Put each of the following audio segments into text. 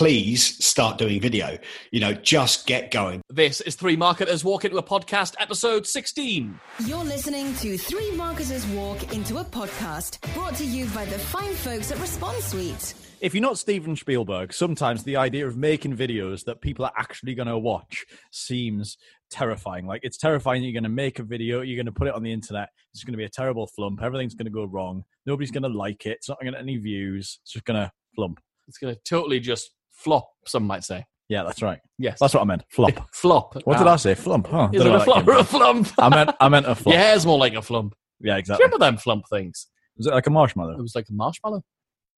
please start doing video. You know, just get going. This is Three Marketers Walk Into a Podcast, episode 16. You're listening to Three Marketers Walk Into a Podcast, brought to you by the fine folks at Response Suite. If you're not Steven Spielberg, sometimes the idea of making videos that people are actually going to watch seems terrifying. Like it's terrifying that you're going to make a video, you're going to put it on the internet, it's going to be a terrible flump, everything's going to go wrong, nobody's going to like it, it's not going to get any views, it's just going to flump. It's going to totally just flop, some might say. Yeah, that's right. Yes. That's what I meant. Flop. flop. What did Ah. I say? Flump. Huh. Is it a flop or a flump? I meant I meant a flump. Your hair's more like a flump. Yeah, Do exactly. you remember them flump things? Was it like a marshmallow? It was like a marshmallow.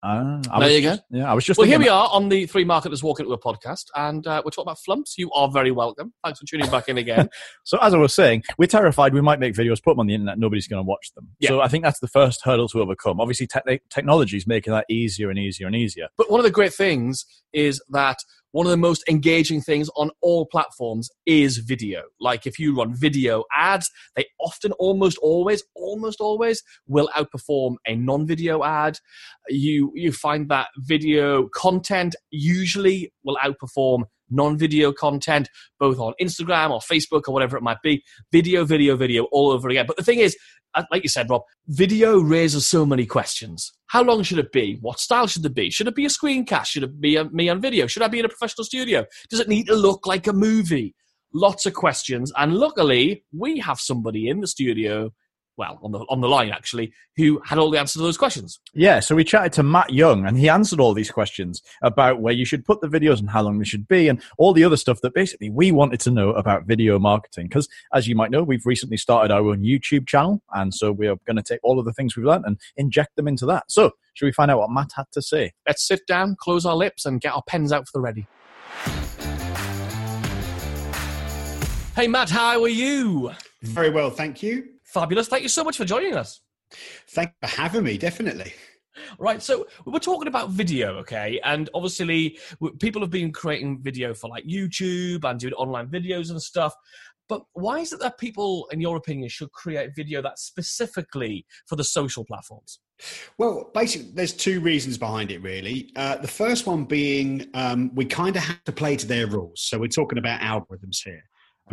I There was you go. Yeah, I was just. Well, here we are on the Three Marketers Walk Into a Podcast, and uh, we're talking about flumps. You are very welcome. Thanks for tuning back in again. So as I was saying, we're terrified we might make videos, put them on the internet, nobody's going to watch them. Yeah. So I think that's the first hurdle to overcome. Obviously, te- technology is making that easier and easier and easier. But one of the great things is that one of the most engaging things on all platforms is video. Like if you run video ads, they often, almost always, almost always will outperform a non-video ad. You you find that video content usually will outperform non-video content, both on Instagram or Facebook or whatever it might be. Video, video, video, all over again. But the thing is, Uh, like you said, Rob, video raises so many questions. How long should it be? What style should it be? Should it be a screencast? Should it be a, me on video? Should I be in a professional studio? Does it need to look like a movie? Lots of questions, and luckily we have somebody in the studio, well, on the on the line actually, who had all the answers to those questions. Yeah, so we chatted to Matt Young, and he answered all these questions about where you should put the videos and how long they should be, and all the other stuff that basically we wanted to know about video marketing. Because, as you might know, we've recently started our own YouTube channel, and so we are going to take all of the things we've learned and inject them into that. So, should we find out what Matt had to say? Let's sit down, close our lips, and get our pens out for the ready. Hey Matt, how are you? Very well, thank you. Fabulous. Thank you so much for joining us. Thank you for having me, definitely. Right, so we we're talking about video, okay? And obviously, people have been creating video for like YouTube and doing online videos and stuff. But why is it that people, in your opinion, should create video that's specifically for the social platforms? Well, basically, there's two reasons behind it, really. Uh, the first one being um, we kind of have to play to their rules. So we're talking about algorithms here.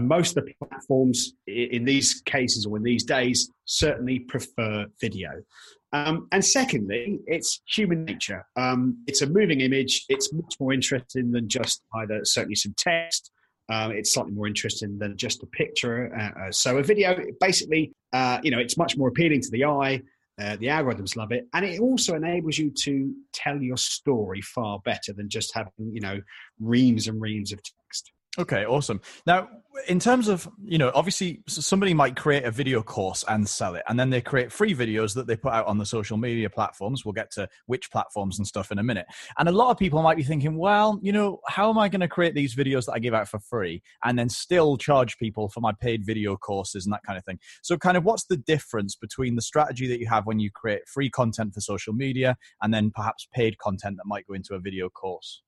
Most of the platforms in these cases or in these days certainly prefer video. Um, and secondly, it's human nature. Um, it's a moving image. It's much more interesting than just either certainly some text. Um, it's slightly more interesting than just a picture. Uh, uh, so a video, basically, uh, you know, it's much more appealing to the eye. Uh, the algorithms love it, and it also enables you to tell your story far better than just having, you know, reams and reams of text. Okay, awesome. Now, in terms of, you know, obviously somebody might create a video course and sell it, and then they create free videos that they put out on the social media platforms. We'll get to which platforms and stuff in a minute. And a lot of people might be thinking, well, you know, how am I going to create these videos that I give out for free and then still charge people for my paid video courses and that kind of thing? So, kind of, what's the difference between the strategy that you have when you create free content for social media and then perhaps paid content that might go into a video course?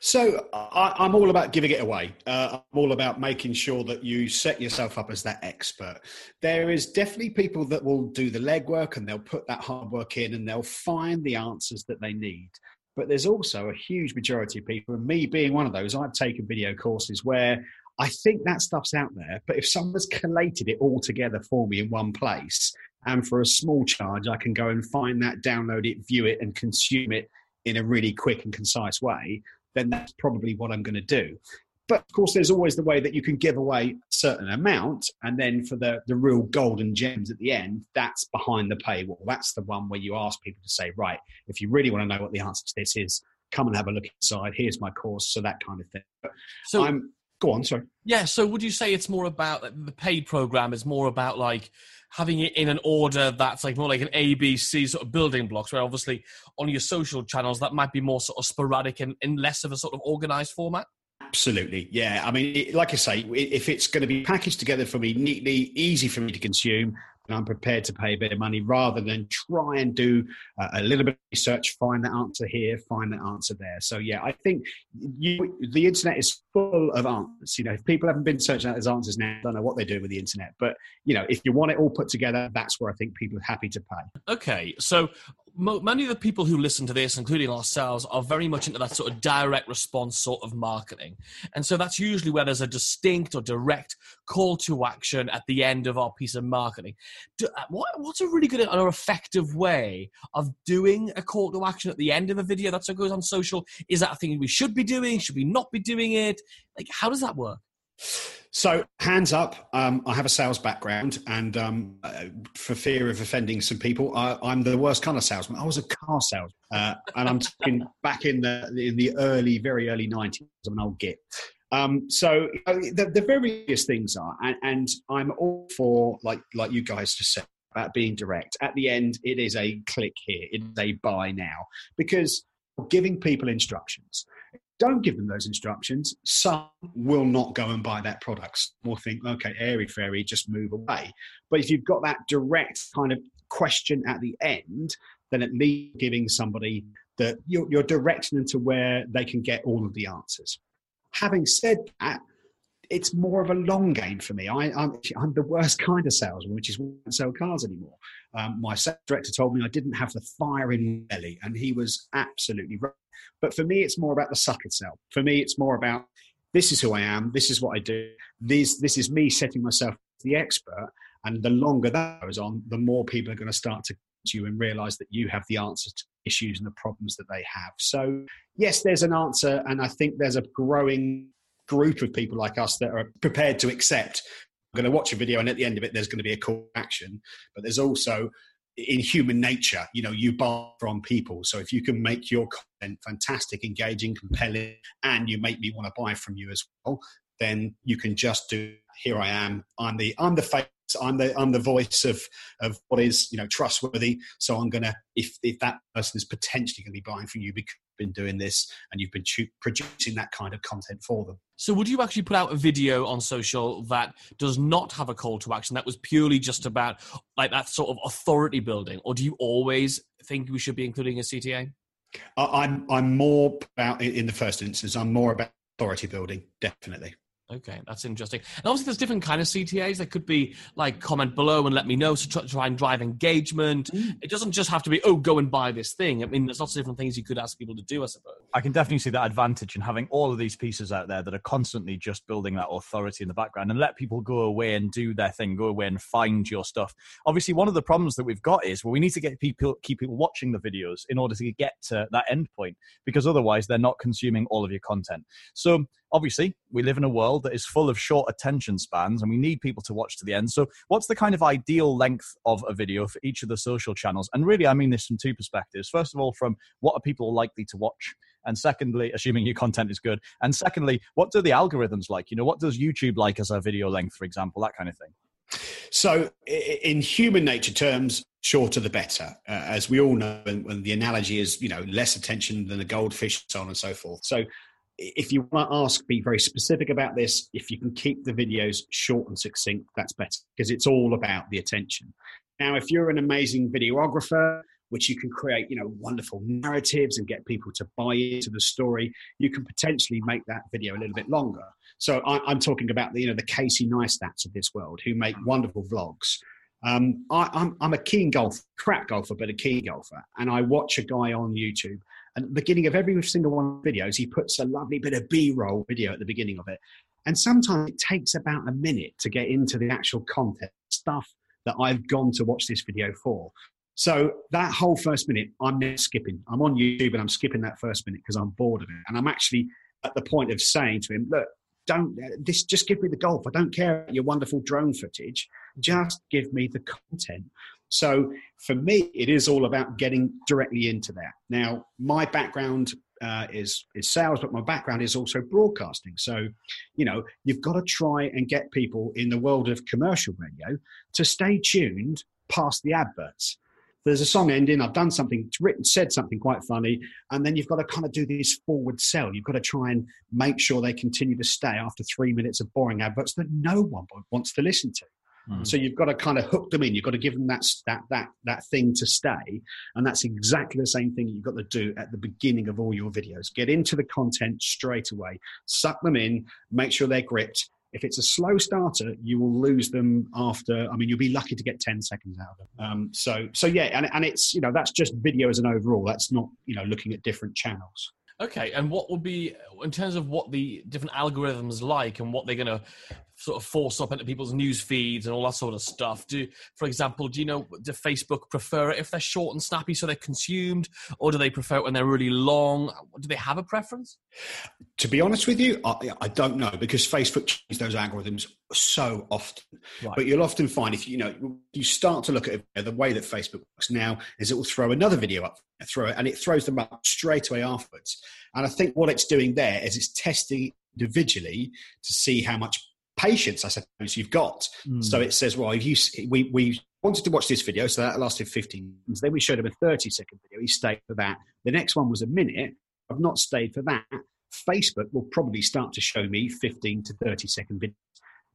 So I, I'm all about giving it away. Uh, I'm all about making sure that you set yourself up as that expert. There is definitely people that will do the legwork and they'll put that hard work in and they'll find the answers that they need. But there's also a huge majority of people, and me being one of those, I've taken video courses where I think that stuff's out there. But if someone's collated it all together for me in one place, and for a small charge, I can go and find that, download it, view it, and consume it in a really quick and concise way, then that's probably what I'm going to do. But of course, there's always the way that you can give away a certain amount, and then for the, the real golden gems at the end, that's behind the paywall. That's the one where you ask people to say, right, if you really want to know what the answer to this is, come and have a look inside. Here's my course, so that kind of thing. But So, I'm go on, sorry. yeah, so would you say it's more about the paid program is more about like having it in an order that's like more like an ABC sort of building blocks, where obviously on your social channels that might be more sort of sporadic and in less of a sort of organized format? Absolutely, yeah. I mean, it, like I say, if it's going to be packaged together for me neatly, easy for me to consume, and I'm prepared to pay a bit of money rather than try and do a little bit of research, find the answer here, find the answer there. So yeah, I think you, the internet is full of answers. You know, if people haven't been searching out those answers now, I don't know what they're doing with the internet. But you know, if you want it all put together, that's where I think people are happy to pay. Okay, so many of the people who listen to this, including ourselves, are very much into that sort of direct response sort of marketing. And so that's usually where there's a distinct or direct call to action at the end of our piece of marketing. Do, uh, what, what's a really good or effective way of doing a call to action at the end of a video that goes on social? Is that a thing we should be doing? Should we not be doing it? Like, how does that work? So, hands up. Um, I have a sales background, and um, uh, for fear of offending some people, I, am the worst kind of salesman. I was a car salesman, uh, and I'm talking back in the in the early, very early '90s. I'm an old git. Um, so the, the, various things are, and, and, I'm all for like like you guys just said about being direct. At the end, it is a click here, it is a buy now, because giving people instructions don't give them those instructions, some will not go and buy that product. Some will think, okay, airy fairy, just move away. But if you've got that direct kind of question at the end, then at least giving somebody that you're, you're directing them to where they can get all of the answers. Having said that, it's more of a long game for me. I, am the worst kind of salesman, which is why I don't sell cars anymore. Um, my sales director told me I didn't have the fire in belly, and he was absolutely right. But for me, it's more about the subtle sell. For me, it's more about this is who I am, this is what I do, this, this is me setting myself the expert. And the longer that goes on, the more people are going to start to you and realize that you have the answers to issues and the problems that they have. So, yes, there's an answer, and I think there's a growing group of people like us that are prepared to accept. I'm going to watch a video, and at the end of it, there's going to be a call to action. But there's also in human nature, you know, you buy from people. So if you can make your content fantastic, engaging, compelling, and you make me want to buy from you as well, then you can just do. Here I am. I'm the I'm the face. I'm the I'm the voice of of what is you know trustworthy. So I'm gonna if if that person is potentially going to be buying from you because you've been doing this and you've been producing that kind of content for them. So, would you actually put out a video on social that does not have a call to action, that was purely just about like that sort of authority building, or do you always think we should be including a CTA? I'm I'm more about in the first instance. I'm more about authority building, definitely. Okay, that's interesting. And obviously, there's different kind of CTAs. There could be like comment below and let me know, so try, and drive engagement. Mm. It doesn't just have to be oh, go and buy this thing. I mean, there's lots of different things you could ask people to do. I suppose. I can definitely see that advantage in having all of these pieces out there that are constantly just building that authority in the background and let people go away and do their thing, go away and find your stuff. Obviously, one of the problems that we've got is well, we need to get people keep people watching the videos in order to get to that end point because otherwise they're not consuming all of your content. So obviously we live in a world that is full of short attention spans and we need people to watch to the end. So what's the kind of ideal length of a video for each of the social channels? And really i mean this from two perspectives. First of all from what are people likely to watch? And secondly assuming your content is good. And secondly what do the algorithms like? You know what does youtube like as a video length for example that kind of thing? So in human nature terms shorter the better. Uh, as we all know and, the analogy is you know less attention than a goldfish so on and so forth. So if you want to ask, be very specific about this. If you can keep the videos short and succinct, that's better because it's all about the attention. Now, if you're an amazing videographer, which you can create, you know, wonderful narratives and get people to buy into the story, you can potentially make that video a little bit longer. So I, am talking about the, you know, the Casey Neistats of this world who make wonderful vlogs. Um, I, I'm, I'm a keen golfer, crap golfer, but a keen golfer, and I watch a guy on YouTube and at the beginning of every single one of the videos, he puts a lovely bit of B roll video at the beginning of it. And sometimes it takes about a minute to get into the actual content stuff that I've gone to watch this video for. So that whole first minute, I'm skipping. I'm on YouTube and I'm skipping that first minute because I'm bored of it. And I'm actually at the point of saying to him, look, don't this just give me the golf. I don't care about your wonderful drone footage. Just give me the content. So for me, it is all about getting directly into that. Now, my background uh, is is sales, but my background is also broadcasting. So, you know, you've got to try and get people in the world of commercial radio to stay tuned past the adverts. There's a song ending. I've done something, written, said something quite funny, and then you've got to kind of do this forward sell. You've got to try and make sure they continue to stay after three minutes of boring adverts that no one wants to listen to. Mm. So you've got to kind of hook them in. You've got to give them that that that that thing to stay, and that's exactly the same thing you've got to do at the beginning of all your videos. Get into the content straight away, suck them in, make sure they're gripped, If it's a slow starter, you will lose them after. I mean, you'll be lucky to get ten seconds out of them. Um, so, so yeah, and, and it's you know that's just video as an overall. That's not you know looking at different channels. Okay, and what would be in terms of what the different algorithms like and what they're going to sort of force up into people's news feeds and all that sort of stuff? Do, for example, do you know do Facebook prefer it if they're short and snappy so they're consumed, or do they prefer it when they're really long? Do they have a preference? To be honest with you, I, I don't know because Facebook changes those algorithms so often. Right. But you'll often find if you know you start to look at it, the way that Facebook works now is it will throw another video up, throw it, and it throws them up straight away afterwards. And I think what it's doing there is it's testing individually to see how much patience, I suppose, you've got. Mm. So it says, well, if you we we wanted to watch this video, so that lasted 15 minutes. Then we showed him a 30 second video. He stayed for that. The next one was a minute. I've not stayed for that. Facebook will probably start to show me 15 to 30 second videos.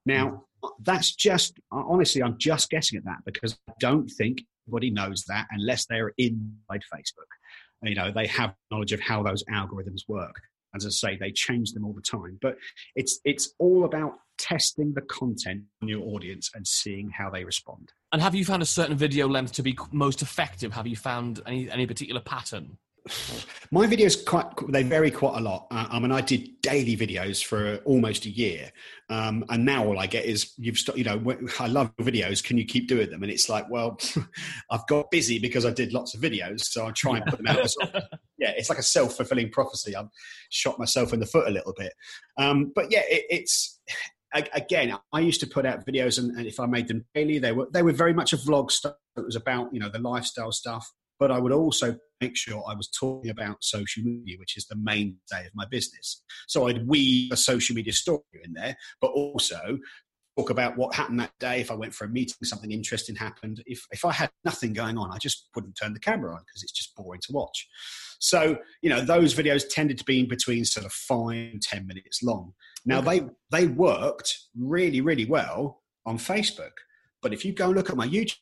Now, that's just honestly, I'm just guessing at that because I don't think anybody knows that unless they're inside Facebook. You know, they have knowledge of how those algorithms work. As I say, they change them all the time. But it's it's all about testing the content on your audience and seeing how they respond. And have you found a certain video length to be most effective? Have you found any any particular pattern? My videos quite they vary quite a lot. Uh, I mean, I did daily videos for almost a year, um, and now all I get is you've st- you know I love videos. Can you keep doing them? And it's like, well, I've got busy because I did lots of videos, so I try and put them out. As well. Yeah, it's like a self fulfilling prophecy. I've shot myself in the foot a little bit, um, but yeah, it, it's again, I used to put out videos, and, and, if I made them daily, they were they were very much a vlog stuff. It was about you know the lifestyle stuff, but I would also make sure I was talking about social media, which is the main day of my business. So I'd weave a social media story in there, but also talk about what happened that day. If I went for a meeting, something interesting happened. If if I had nothing going on, I just wouldn't turn the camera on because it's just boring to watch. So you know those videos tended to be in between sort of five and ten minutes long. Now okay. they they worked really really well on Facebook, but if you go and look at my YouTube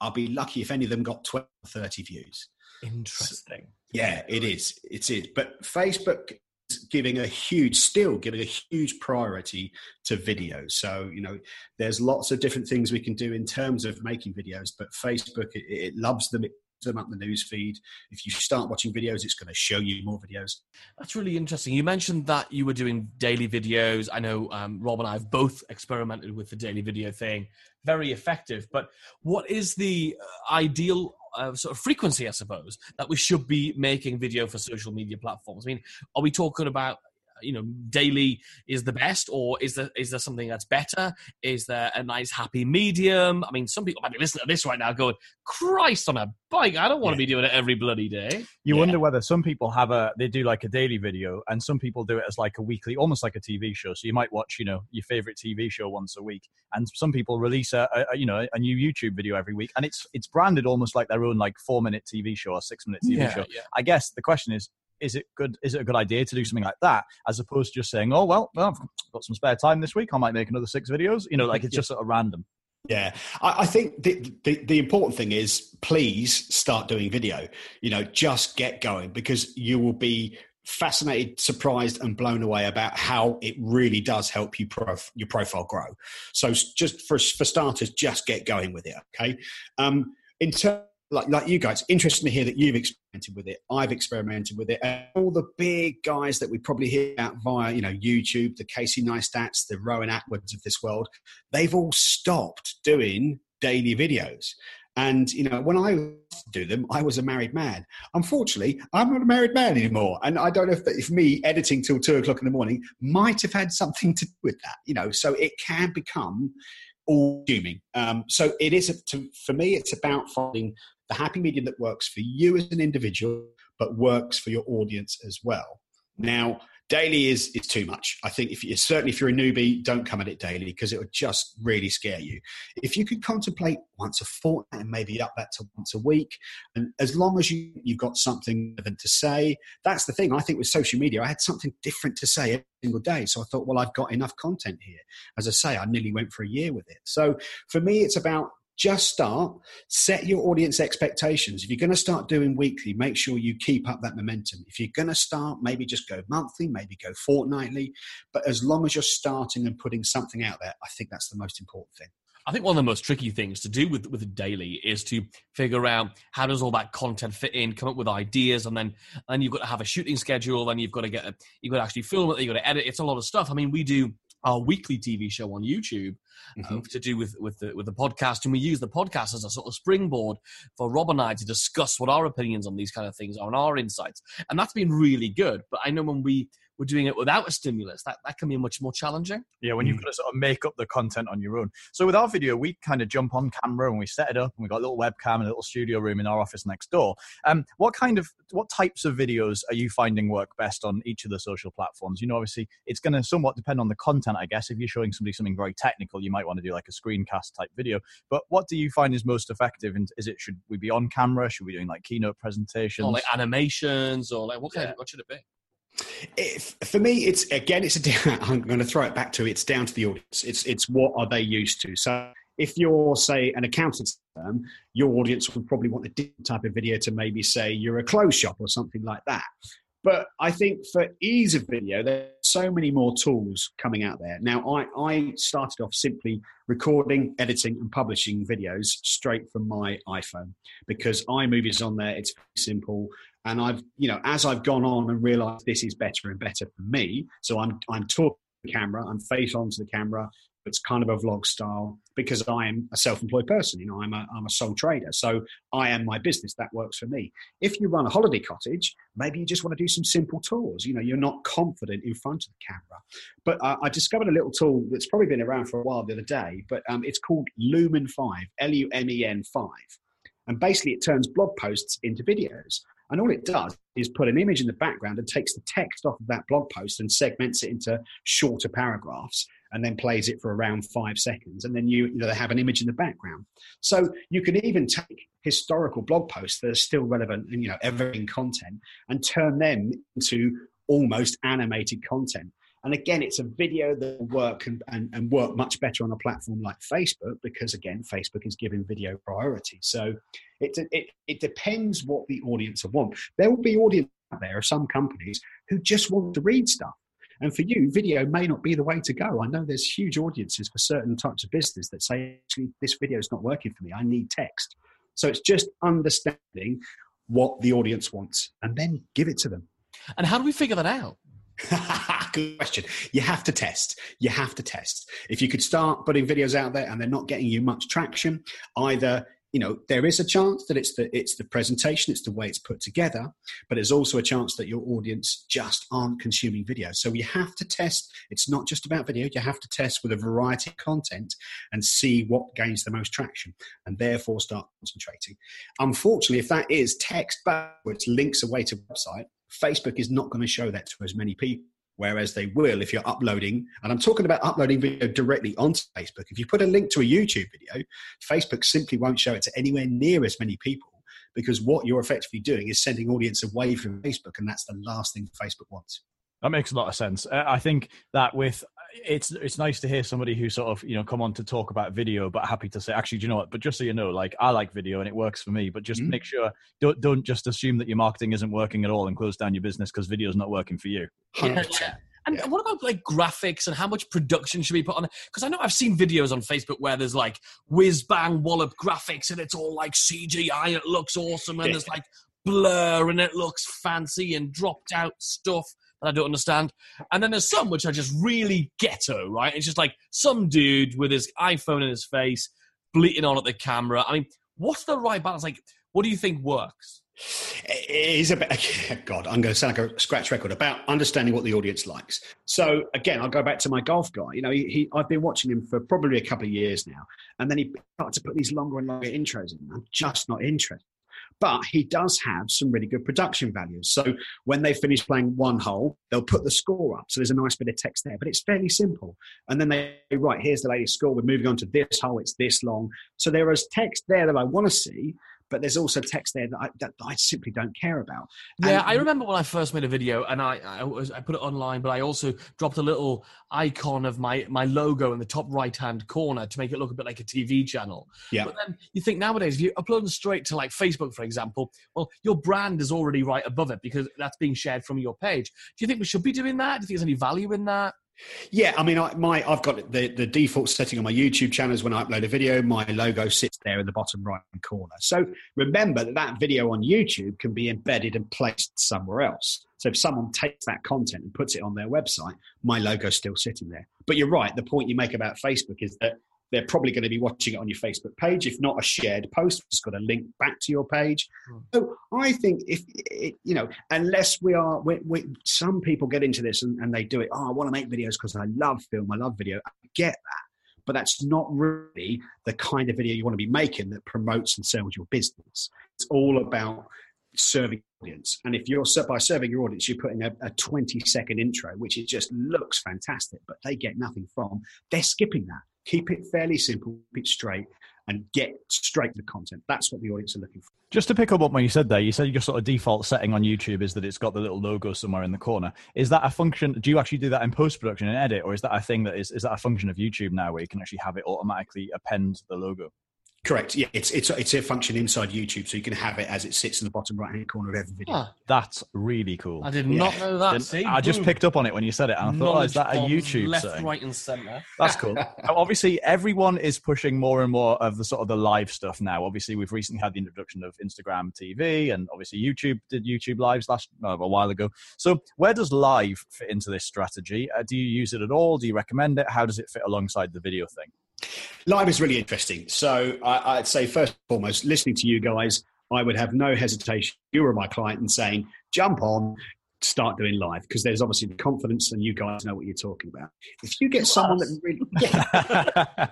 I'll be lucky if any of them got 12 or 30 views. Interesting. So, yeah, it is. It's it. But Facebook is giving a huge, still giving a huge priority to videos. So, you know, there's lots of different things we can do in terms of making videos, but Facebook, it, it loves them. It them up the news feed. If you start watching videos, it's going to show you more videos. That's really interesting. You mentioned that you were doing daily videos. I know um, Rob and I have both experimented with the daily video thing. Very effective. But what is the uh, ideal uh, sort of frequency, I suppose, that we should be making video for social media platforms? I mean, are we talking about you know daily is the best or is there is there something that's better? Is there a nice happy medium? I mean some people might be listening to this right now going christ on a bike. I don't want yeah. to be doing it every bloody day. You yeah. wonder whether some people have a they do like a daily video and some people do it as like a weekly almost like a tv show. So you might watch you know your favorite tv show once a week and some people release a, a you know a new youtube video every week and it's it's branded almost like their own like four minute tv show or six minute tv yeah, show. i guess the question is is it good? Is it a good idea to do something like that as opposed to just saying, "Oh well, well, I've got some spare time this week. I might make another six videos." You know, like it's just sort of random. Yeah, I, I think the, the, the important thing is please start doing video. You know, just get going because you will be fascinated, surprised, and blown away about how it really does help you prof- your profile grow. So, just for for starters, just get going with it. Okay. Um, in terms like like you guys, interesting to hear that you've experimented with it. I've experimented with it, and all the big guys that we probably hear about via you know YouTube, the Casey Neistats, the Roman Atwoods of this world, they've all stopped doing daily videos. And you know, when I do them, I was a married man. Unfortunately, I'm not a married man anymore, and I don't know if, if me editing till two o'clock in the morning might have had something to do with that. You know, so it can become all consuming. Um, so it is a, to, for me. It's about finding the happy medium that works for you as an individual, but works for your audience as well. Now, daily is is too much. I think if you certainly if you're a newbie, don't come at it daily because it would just really scare you. If you could contemplate once a fortnight and maybe up that to once a week, and as long as you you've got something to say, that's the thing. I think with social media, I had something different to say every single day. So I thought, well, I've got enough content here. As I say, I nearly went for a year with it. So for me, it's about just start, set your audience expectations. If you're going to start doing weekly, make sure you keep up that momentum. If you're going to start, maybe just go monthly, maybe go fortnightly. But as long as you're starting and putting something out there, I think that's the most important thing. I think one of the most tricky things to do with with daily is to figure out how does all that content fit in, come up with ideas, and then and you've got to have a shooting schedule, and you've got to get a, you've got to actually film it, you've got to edit. It's a lot of stuff. I mean, we do our weekly TV show on YouTube uh, mm-hmm. uh, to do with with the with the podcast, and we use the podcast as a sort of springboard for Rob and I to discuss what our opinions on these kind of things are and our insights, and that's been really good. But I know when we we're doing it without a stimulus, that, that can be much more challenging. Yeah, when you've got to sort of make up the content on your own. So with our video, we kind of jump on camera and we set it up and we've got a little webcam and a little studio room in our office next door. Um, what kind of, what types of videos are you finding work best on each of the social platforms? You know, obviously it's going to somewhat depend on the content, I guess. If you're showing somebody something very technical, you might want to do like a screencast type video. But what do you find is most effective? And is it, should we be on camera? Should we be doing like keynote presentations? Or like animations or like what kind yeah. of, what should it be? For me, it's again, it's a. I'm going to throw it back to it's down to the audience. It's it's what are they used to. So if you're say an accountant firm, your audience would probably want a different type of video to maybe say you're a clothes shop or something like that. But I think for ease of video, there's so many more tools coming out there. Now, I, I started off simply recording, editing, and publishing videos straight from my iPhone because iMovie is on there. It's simple and I've you know as I've gone on and realised this is better and better for me. So I'm I'm talking to the camera, I'm face onto the camera. It's kind of a vlog style because I am a self-employed person. You know, I'm a I'm a sole trader, so I am my business. That works for me. If you run a holiday cottage, maybe you just want to do some simple tours. You know, you're not confident in front of the camera. But uh, I discovered a little tool that's probably been around for a while the other day, but um, it's called Lumen Five, L U M E N Five, and basically it turns blog posts into videos. And all it does is put an image in the background and takes the text off of that blog post and segments it into shorter paragraphs and then plays it for around five seconds. And then you, you know, they have an image in the background. So you can even take historical blog posts that are still relevant and, you know, evergreen content and turn them into almost animated content. And again, it's a video that will work and, and, and, work much better on a platform like Facebook because, again, Facebook is giving video priority. So it, it, it depends what the audience want. There will be audience out there of some companies who just want to read stuff. And for you, video may not be the way to go. I know there's huge audiences for certain types of business that say, actually, this video is not working for me. I need text. So it's just understanding what the audience wants and then give it to them. And how do we figure that out? Good question. You have to test. You have to test. If you could start putting videos out there and they're not getting you much traction, either you know there is a chance that it's the it's the presentation it's the way it's put together but there's also a chance that your audience just aren't consuming video so you have to test it's not just about video you have to test with a variety of content and see what gains the most traction and therefore start concentrating unfortunately if that is text backwards links away to website Facebook is not going to show that to as many people. Whereas they will if you're uploading, and I'm talking about uploading video directly onto Facebook. If you put a link to a YouTube video, Facebook simply won't show it to anywhere near as many people because what you're effectively doing is sending audience away from Facebook, and that's the last thing Facebook wants. That makes a lot of sense. Uh, I think that with it's it's nice to hear somebody who sort of you know come on to talk about video but happy to say actually do you know what but just so you know like i like video and it works for me but just mm-hmm. make sure don't don't just assume that your marketing isn't working at all and close down your business because video is not working for you yeah. And yeah. what about like graphics and how much production should be put on it? Because I know I've seen videos on Facebook where there's like whiz bang wallop graphics and it's all like CGI and it looks awesome and yeah. there's like blur and it looks fancy and dropped out stuff I don't understand. And then there's some which are just really ghetto, right? It's just like some dude with his iPhone in his face, bleating on at the camera. I mean, what's the right balance? Like, what do you think works? It is about God. I'm going to sound like a scratch record about understanding what the audience likes. So again, I'll go back to my golf guy. You know, he, he, I've been watching him for probably a couple of years now, and then he started to put these longer and longer intros in. I'm just not interested but he does have some really good production values. So when they finish playing one hole, they'll put the score up. So there's a nice bit of text there, but it's fairly simple. And then they write, here's the latest score. We're moving on to this hole. It's this long. So there is text there that I want to see, but there's also text there that I, that I simply don't care about. Yeah, I remember when I first made a video and I I, was, I put it online, but I also dropped a little icon of my my logo in the top right hand corner to make it look a bit like a TV channel. Yeah. But then you think nowadays, if you upload them straight to like Facebook, for example, well, your brand is already right above it because that's being shared from your page. Do you think we should be doing that? Do you think there's any value in that? Yeah, I mean, I, my I've got the the default setting on my YouTube channel is when I upload a video, my logo sits there in the bottom right corner. So remember that that video on YouTube can be embedded and placed somewhere else. So if someone takes that content and puts it on their website, my logo's still sitting there. But you're right. The point you make about Facebook is that they're probably going to be watching it on your Facebook page, if not a shared post. It's got a link back to your page. Hmm. So I think if you know, unless we are, we, we, some people get into this and, and they do it. Oh, I want to make videos because I love film, I love video. I get that, but that's not really the kind of video you want to be making that promotes and sells your business. It's all about serving audience. And if you're by serving your audience, you're putting a, a 20 second intro, which it just looks fantastic, but they get nothing from. They're skipping that. Keep it fairly simple, keep it straight, and get straight to the content. That's what the audience are looking for. Just to pick up on what you said there, you said your sort of default setting on YouTube is that it's got the little logo somewhere in the corner. Is that a function? Do you actually do that in post production and edit, or is that a thing that is is that a function of YouTube now where you can actually have it automatically append the logo? Correct. Yeah, it's it's it's a function inside YouTube, so you can have it as it sits in the bottom right hand corner of every video. Huh, That's really cool. I did Yeah. not know that. See, I just Boom. picked up on it when you said it, and I thought, oh, is that a Knowledge bombs YouTube left, setting? right, and center? That's cool. Now, obviously, everyone is pushing more and more of the sort of the live stuff now. Obviously, we've recently had the introduction of Instagram TV, and obviously YouTube did YouTube lives last uh, a while ago. So, where does live fit into this strategy? Uh, do you use it at all? Do you recommend it? How does it fit alongside the video thing? Live is really interesting. So I, I'd say first and foremost, listening to you guys, I would have no hesitation. You were my client and saying, jump on, start doing live because there's obviously the confidence and you guys know what you're talking about. If you get someone that really, yeah.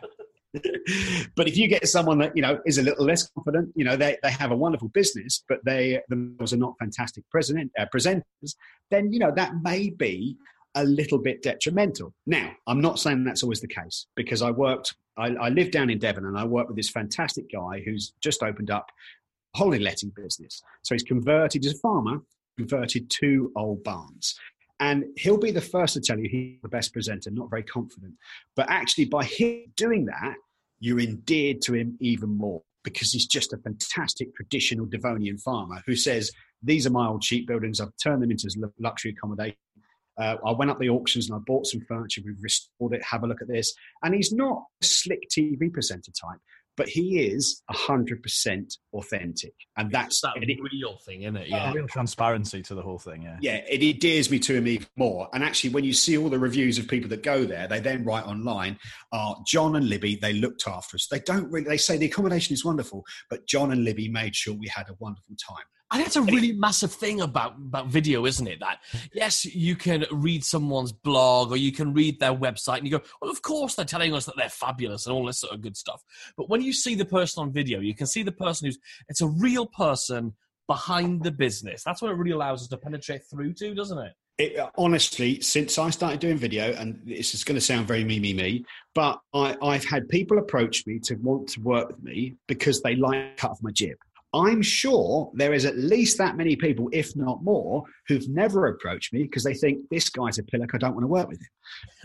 but if you get someone that you know is a little less confident, you know they, they have a wonderful business, but they themselves are not fantastic president, uh, presenters, then you know that may be a little bit detrimental. Now, I'm not saying that's always the case because I worked, I, I live down in Devon and I work with this fantastic guy who's just opened up a holiday letting business. So he's converted, he's a farmer, converted two old barns. And he'll be the first to tell you he's the best presenter, not very confident. But actually, by him doing that, you're endeared to him even more because he's just a fantastic traditional Devonian farmer who says, These are my old sheep buildings. I've turned them into luxury accommodation. Uh, I went up the auctions and I bought some furniture. We've restored it. Have a look at this. And he's not a slick TV presenter type, but he is 100% authentic. And that's that it- real thing, isn't it? Yeah. Real transparency to the whole thing, yeah. yeah, it endears me to him even more. And actually, when you see all the reviews of people that go there, they then write online, uh, John and Libby, they looked after us. They don't really, they say the accommodation is wonderful, but John and Libby made sure we had a wonderful time. And that's a really massive thing about, about video, isn't it? That yes, you can read someone's blog or you can read their website and you go, well, of course they're telling us that they're fabulous and all this sort of good stuff. But when you see the person on video, you can see the person who's it's a real person behind the business. That's what it really allows us to penetrate through to, doesn't it? It, uh, honestly, since I started doing video, and this is going to sound very me, me, me, but I, I've had people approach me to want to work with me because they like cut off my jib. I'm sure there is at least that many people, if not more, who've never approached me because they think this guy's a pillock. I don't want to work with him.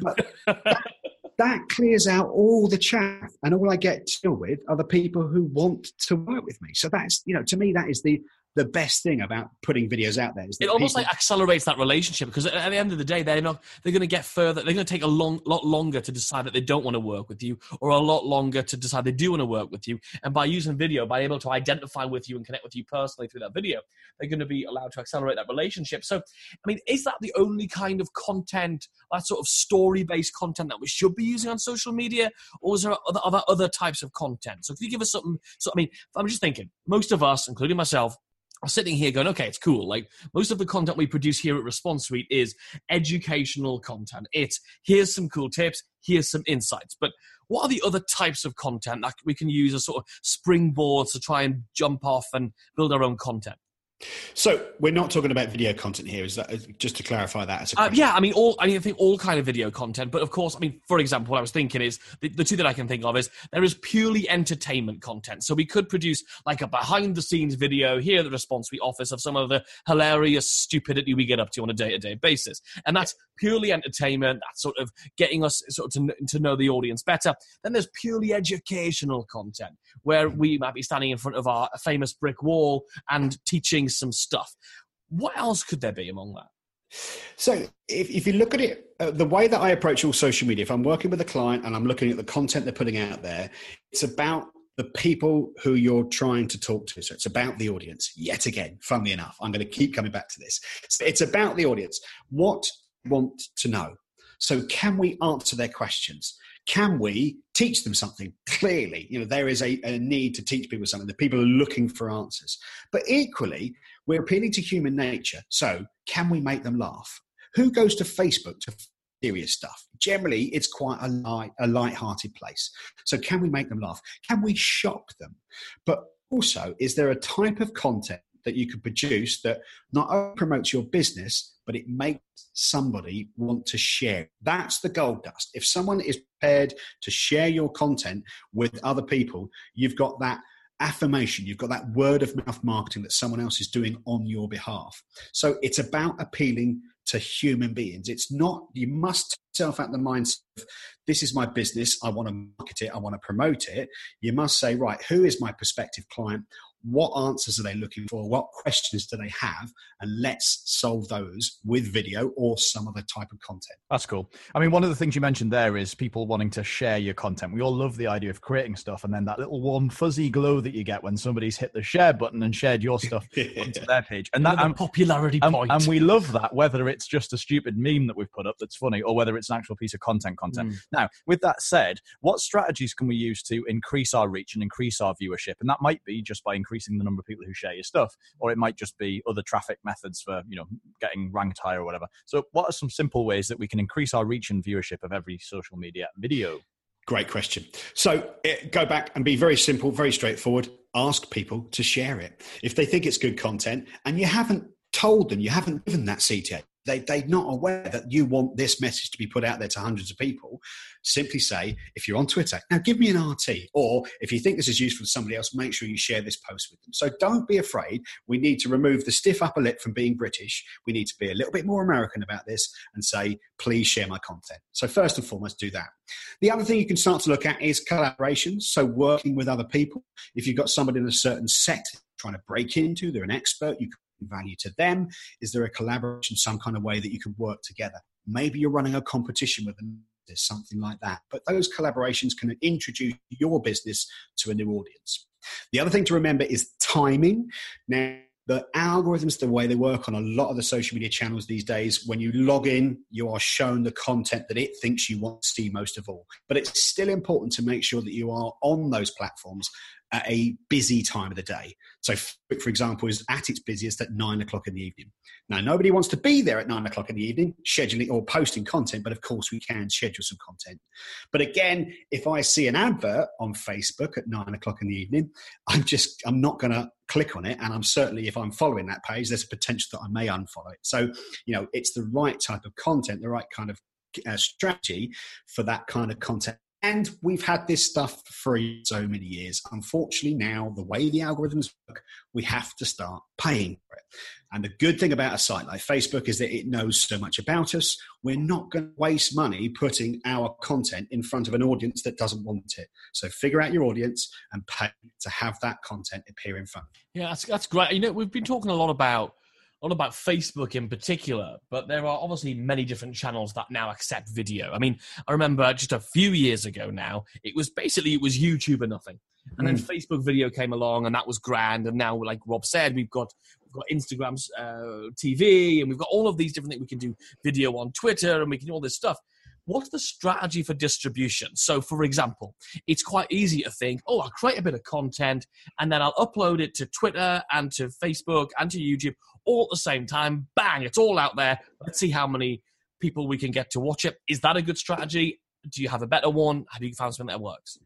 But that, that clears out all the chaff, and all I get to deal with are the people who want to work with me. So that's you know, to me, that is the the best thing about putting videos out there. Is that it almost people- like accelerates that relationship because at, the end of the day they're not they're going to get further they're going to take a long lot longer to decide that they don't want to work with you or a lot longer to decide they do want to work with you and by using video by able to identify with you and connect with you personally through that video they're going to be allowed to accelerate that relationship so i mean is that the only kind of content that sort of story based content that we should be using on social media or is there other, other other types of content so if you give us something so i mean i'm just thinking most of us including myself sitting here going, okay, it's cool. Like most of the content we produce here at Response Suite is educational content. It's here's some cool tips, here's some insights. But what are the other types of content that we can use as sort of springboards to try and jump off and build our own content? So we're not talking about video content here. Is that just to clarify that? As a uh, yeah, I mean, all I mean, I think all kind of video content, but of course, I mean, for example, what I was thinking is the, the two that I can think of is there is purely entertainment content. So we could produce like a behind the scenes video. Here, the Response Suite office of some of the hilarious stupidity we get up to on a day to day basis, and that's purely entertainment. That's sort of getting us sort of to, to know the audience better. Then there's purely educational content where we might be standing in front of our famous brick wall and teaching some stuff. What else could there be among that? So, if, if you look at it, uh, the way that I approach all social media, if I'm working with a client and I'm looking at the content they're putting out there, it's about the people who you're trying to talk to. So, it's about the audience. Yet again, funnily enough, I'm going to keep coming back to this. So it's about the audience. What want to know? So, can we answer their questions? Can we teach them something? Clearly, you know, there is a, a need to teach people something. The people are looking for answers. But equally, we're appealing to human nature. So, can we make them laugh? Who goes to Facebook to serious stuff? Generally, it's quite a light, a light-hearted place. So, can we make them laugh? Can we shock them? But also, is there a type of content that you could produce that not only promotes your business, but it makes somebody want to share. That's the gold dust. If someone is prepared to share your content with other people, you've got that affirmation, you've got that word of mouth marketing that someone else is doing on your behalf. So it's about appealing to human beings. It's not, you must self out the mindset of this is my business, I want to market it, I want to promote it. You must say, right, who is my prospective client? What answers are they looking for? What questions do they have? And let's solve those with video or some other type of content. That's cool. I mean one of the things you mentioned there is people wanting to share your content. We all love the idea of creating stuff and then that little warm fuzzy glow that you get when somebody's hit the share button and shared your stuff onto their page. And that and, popularity and, point. and we love that whether it's just a stupid meme that we've put up that's funny or whether it's an actual piece of content content. Mm. now with that said what strategies can we use to increase our reach and increase our viewership? And that might be just by increasing increasing the number of people who share your stuff, or it might just be other traffic methods for you know getting ranked higher or whatever. So, what are some simple ways that we can increase our reach and viewership of every social media video? Great question. So, eh, go back and be very simple, very straightforward. Ask people to share it if they think it's good content, and you haven't told them, you haven't given that CTA they, they're not aware that you want this message to be put out there to hundreds of people, simply say, if you're on Twitter, now give me an RT. Or if you think this is useful to somebody else, make sure you share this post with them. So don't be afraid. We need to remove the stiff upper lip from being British. We need to be a little bit more American about this and say, please share my content. So, first and foremost, do that. The other thing you can start to look at is collaborations. So, working with other people. If you've got somebody in a certain sector trying to break into, they're an expert, you value to them? Is there a collaboration, some kind of way that you can work together? Maybe you're running a competition with them. Something like that. But those collaborations can introduce your business to a new audience. The other thing to remember is timing. Now, the algorithms, the way they work on a lot of the social media channels these days, when you log in, you are shown the content that it thinks you want to see most of all. But it's still important to make sure that you are on those platforms at a busy time of the day. So, for example, is at its busiest at nine o'clock in the evening. Now, nobody wants to be there at nine o'clock in the evening, scheduling or posting content, but of course, we can schedule some content. But again, if I see an advert on Facebook at nine o'clock in the evening, I'm just, I'm not going to click on it. And I'm certainly, if I'm following that page, there's a potential that I may unfollow it. So, you know, it's the right type of content, the right kind of uh, strategy for that kind of content and we've had this stuff for free so many years. Unfortunately, now the way the algorithms work, we have to start paying for it. And the good thing about a site like Facebook is that it knows so much about us. We're not going to waste money putting our content in front of an audience that doesn't want it. So figure out your audience and pay to have that content appear in front. Yeah, that's, that's great. You know, we've been talking a lot about not about Facebook in particular, but there are obviously many different channels that now accept video. I mean, I remember just a few years ago now, it was basically it was YouTube or nothing. And then hmm. Facebook video came along and that was grand. And now, like Rob said, we've got we've got Instagram's uh, TV and we've got all of these different things. We can do video on Twitter and we can do all this stuff what's the strategy for distribution? So, for example, it's quite easy to think, oh, I'll create a bit of content and then I'll upload it to Twitter and to Facebook and to YouTube all at the same time. Bang, it's all out there. Let's see how many people we can get to watch it. Is that a good strategy? Do you have a better one? Have you found something that works?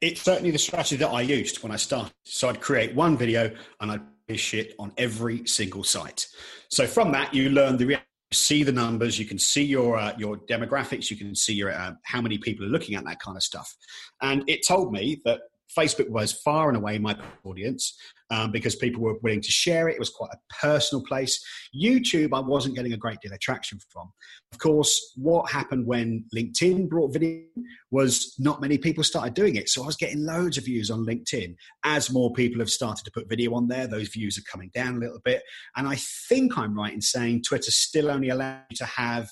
It's certainly the strategy that I used when I started. So I'd create one video and I'd his shit on every single site. So from that, you learn the reality. See the numbers. You can see your uh, your demographics. You can see your uh, how many people are looking at that kind of stuff. And it told me that Facebook was far and away my audience um, because people were willing to share it. It was quite a personal place. YouTube, I wasn't getting a great deal of traction from. Of course, what happened when LinkedIn brought video was not many people started doing it. So I was getting loads of views on LinkedIn. As more people have started to put video on there, those views are coming down a little bit. And I think I'm right in saying Twitter still only allows you to have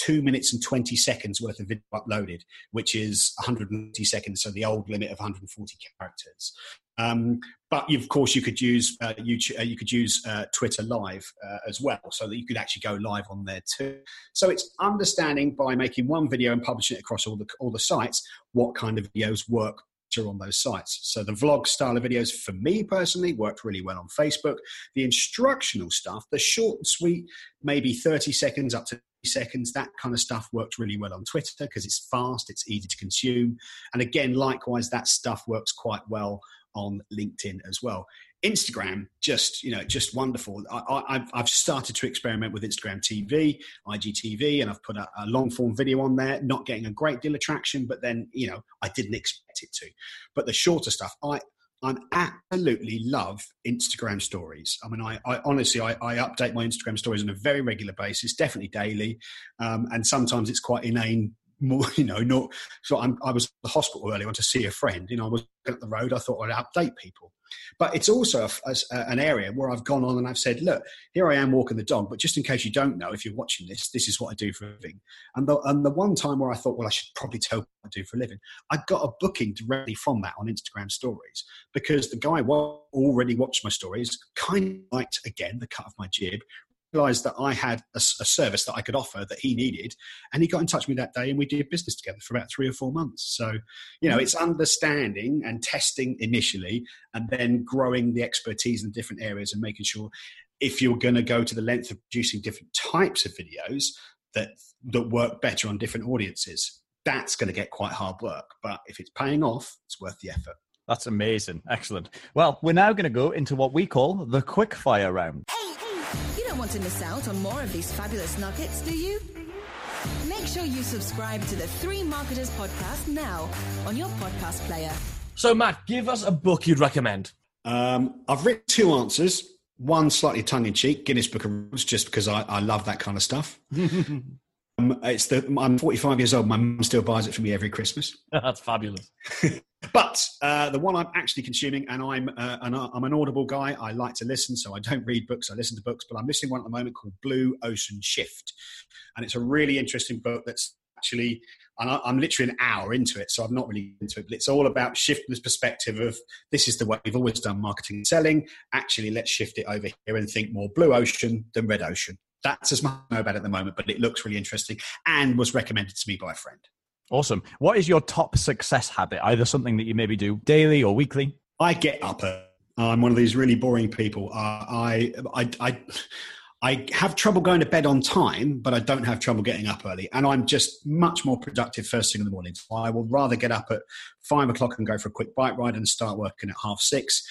two minutes and 20 seconds worth of video uploaded, which is 140 seconds, so the old limit of 140 characters. Um, but of course, you could use uh, YouTube, uh, you could use uh, Twitter Live uh, as well, so that you could actually go live on there too. So it's understanding by making one video and publishing it across all the all the sites what kind of videos work on those sites. So the vlog style of videos for me personally worked really well on Facebook. The instructional stuff, the short and sweet, maybe 30 seconds up to seconds, that kind of stuff works really well on Twitter because it's fast, it's easy to consume. And again, likewise, that stuff works quite well on LinkedIn as well. Instagram, just you know, just wonderful. I, have started to experiment with Instagram TV, IGTV, and I've put a, a, long form video on there. Not getting a great deal of traction, but then you know, I didn't expect it to. But the shorter stuff, I I absolutely love Instagram stories. I mean, I, I honestly, I, I, update my Instagram stories on a very regular basis, definitely daily, um, and sometimes it's quite inane more, you know, not so I'm, i was at the hospital earlier on to see a friend. You know, I was at the road. I thought I'd update people, but it's also a, a, an area where I've gone on and I've said, look, here I am walking the dog. But just in case you don't know, if you're watching this, this is what I do for a living. And the, and the one time where I thought, well, I should probably tell what I do for a living, I got a booking directly from that on Instagram stories because the guy already watched my stories, kind of liked again the cut of my jib, realized that I had a, a, service that I could offer that he needed. And he got in touch with me that day and we did business together for about three or four months. So, you know, mm. it's understanding and testing initially and then growing the expertise in different areas and making sure if you're going to go to the length of producing different types of videos that, that work better on different audiences, that's going to get quite hard work. But if it's paying off, it's worth the effort. That's amazing. Excellent. Well, we're now going to go into what we call the quick fire round want to miss out on more of these fabulous nuggets, do you? Make sure you subscribe to the Three Marketers podcast now on your podcast player. So, Matt, give us a book you'd recommend. Um, I've written two answers. One slightly tongue in cheek, Guinness Book of Records, just because I, I love that kind of stuff. Um, it's the I'm 45 years old. My mum still buys it for me every Christmas. That's fabulous. but uh, the one I'm actually consuming, and I'm uh, an, I'm an Audible guy. I like to listen, so I don't read books. I listen to books, but I'm listening one at the moment called Blue Ocean Shift, and it's a really interesting book that's actually and I, am literally an hour into it, so I'm not really into it. But it's all about shifting this perspective of this is the way we've always done marketing and selling. Actually, let's shift it over here and think more blue ocean than red ocean that's as much I know about at the moment, but it looks really interesting and was recommended to me by a friend. Awesome. What is your top success habit? Either something that you maybe do daily or weekly? I get up. I'm one of these really boring people. Uh, I, I, I, I have trouble going to bed on time, but I don't have trouble getting up early. And I'm just much more productive first thing in the morning. So I will rather get up at five o'clock and go for a quick bike ride and start working at half six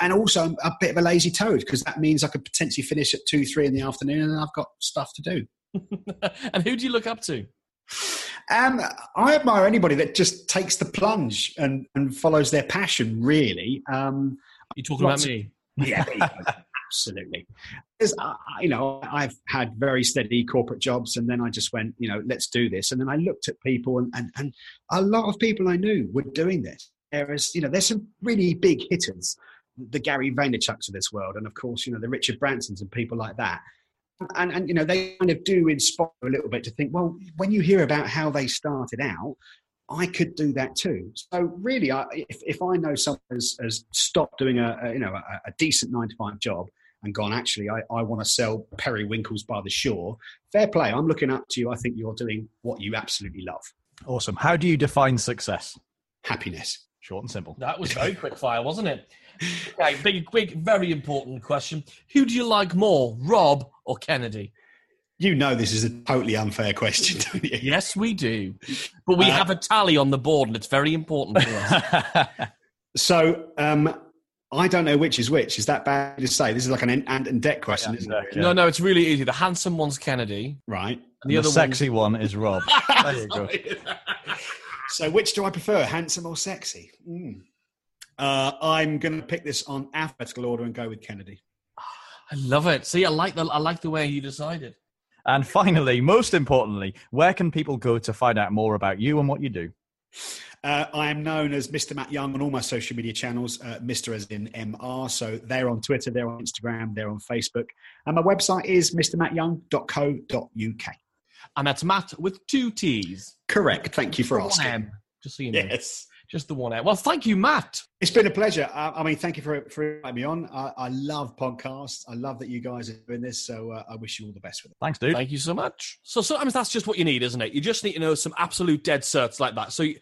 and also a bit of a lazy toad because that means I could potentially finish at two, three in the afternoon, and I've got stuff to do. and who do you look up to? Um, I admire anybody that just takes the plunge and, and follows their passion. Really, um, you talking about me? Yeah, absolutely. Because uh, you know, I've had very steady corporate jobs, and then I just went, you know, let's do this. And then I looked at people, and and, and a lot of people I knew were doing this. Whereas, you know, there's some really big hitters the Gary Vaynerchuk's of this world, and of course, you know, the Richard Bransons and people like that. And, and you know, they kind of do inspire a little bit to think, well, when you hear about how they started out, I could do that too. So really, I, if, if I know someone has, has stopped doing a, a you know a, a, decent nine to five job and gone, actually, I, I want to sell periwinkles by the shore. Fair play. I'm looking up to you. I think you're doing what you absolutely love. Awesome. How do you define success? Happiness. Short and simple. That was very quick fire, wasn't it? Okay, big, big, very important question. Who do you like more, Rob or Kennedy? You know this is a totally unfair question, don't you? Yes, we do. But we uh, have a tally on the board, and it's very important to us. so um, I don't know which is which. Is that bad to say? This is like an Ant and Dec question, Ant isn't and it? Yeah. No, no, it's really easy. The handsome one's Kennedy. Right. And The, the, other sexy one is Rob. there you go. So, which do I prefer, handsome or sexy? Mm. Uh, I'm going to pick this on alphabetical order and go with Kennedy. I love it. See, I like the I like the way you decided. And finally, most importantly, where can people go to find out more about you and what you do? Uh, I am known as Mr. Matt Young on all my social media channels, uh, Mr. as in MR. So they're on Twitter, they're on Instagram, they're on Facebook. And my website is mrmattyyoung.co.uk. And that's Matt with two T's. Correct. Thank you for asking. M, just so you know. Yes. Just the one M. Well, thank you, Matt. It's been a pleasure. Uh, I mean, thank you for, for inviting me on. I, I love podcasts. I love that you guys are doing this. So uh, I wish you all the best with it. Thanks, dude. Thank you so much. So sometimes that's just what you need, isn't it? You just need to know some absolute dead certs like that. So you,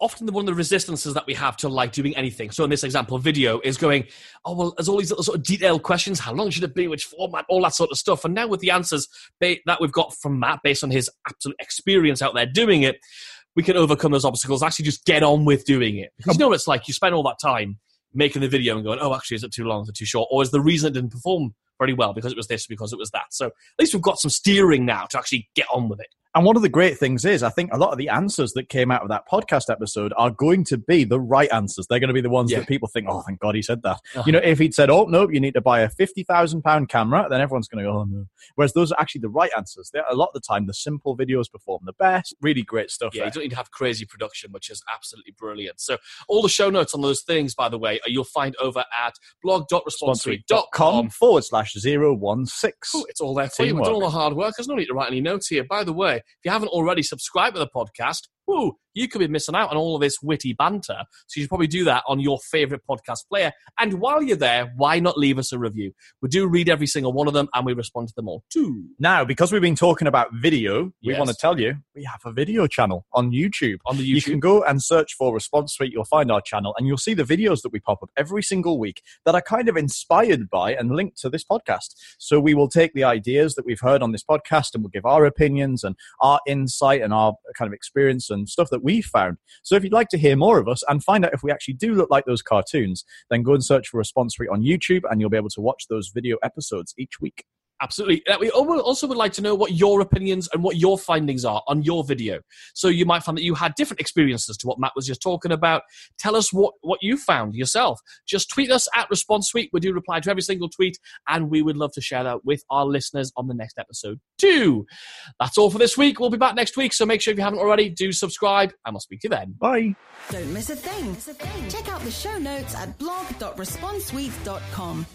often the, one of the resistances that we have to like doing anything. So in this example, video is going, oh well, there's all these little sort of detailed questions. How long should it be? Which format? All that sort of stuff. And now with the answers that we've got from Matt, based on his absolute experience out there doing it, we can overcome those obstacles. Actually, just get on with doing it. Because you um, know what it's like. You spend all that time making the video and going, oh, actually, is it too long? Is it too short? Or is the reason it didn't perform very well because it was this, because it was that? So at least we've got some steering now to actually get on with it. And one of the great things is, I think a lot of the answers that came out of that podcast episode are going to be the right answers. They're going to be the ones Yeah. that people think, oh, thank God he said that. Uh-huh. You know, if he'd said, oh, no, you need to buy a £50,000 camera, then everyone's going to go, oh, no. Whereas those are actually the right answers. They're, a lot of the time, the simple videos perform the best. Really great stuff. Yeah, there. you don't need to have crazy production, which is absolutely brilliant. So all the show notes on those things, by the way, uh, you'll find over at blog.responsesuite.com. forward slash zero one six. Ooh, It's all there for you. We've done all the hard work. There's no need to write any notes here. By the way, if you haven't already subscribed to the podcast, whoo, you could be missing out on all of this witty banter. So you should probably do that on your favorite podcast player. And while you're there, why not leave us a review? We do read every single one of them and we respond to them all too. Now, because we've been talking about video, we Yes. want to tell you we have a video channel on YouTube. On the YouTube. You can go and search for Response Suite. You'll find our channel and you'll see the videos that we pop up every single week that are kind of inspired by and linked to this podcast. So we will take the ideas that we've heard on this podcast and we'll give our opinions and our insight and our kind of experience and stuff that we've found. So if you'd like to hear more of us and find out if we actually do look like those cartoons, then go and search for Response Suite on YouTube and you'll be able to watch those video episodes each week. Absolutely. Uh, We also would like to know what your opinions and what your findings are on your video. So you might find that you had different experiences to what Matt was just talking about. Tell us what, what you found yourself. Just tweet us at Response Suite. We do reply to every single tweet, and we would love to share that with our listeners on the next episode too. That's all for this week. We'll be back next week, so make sure if you haven't already, do subscribe, and we'll speak to you then. Bye. Don't miss a thing. Check out the show notes at blog.responsesuite.com.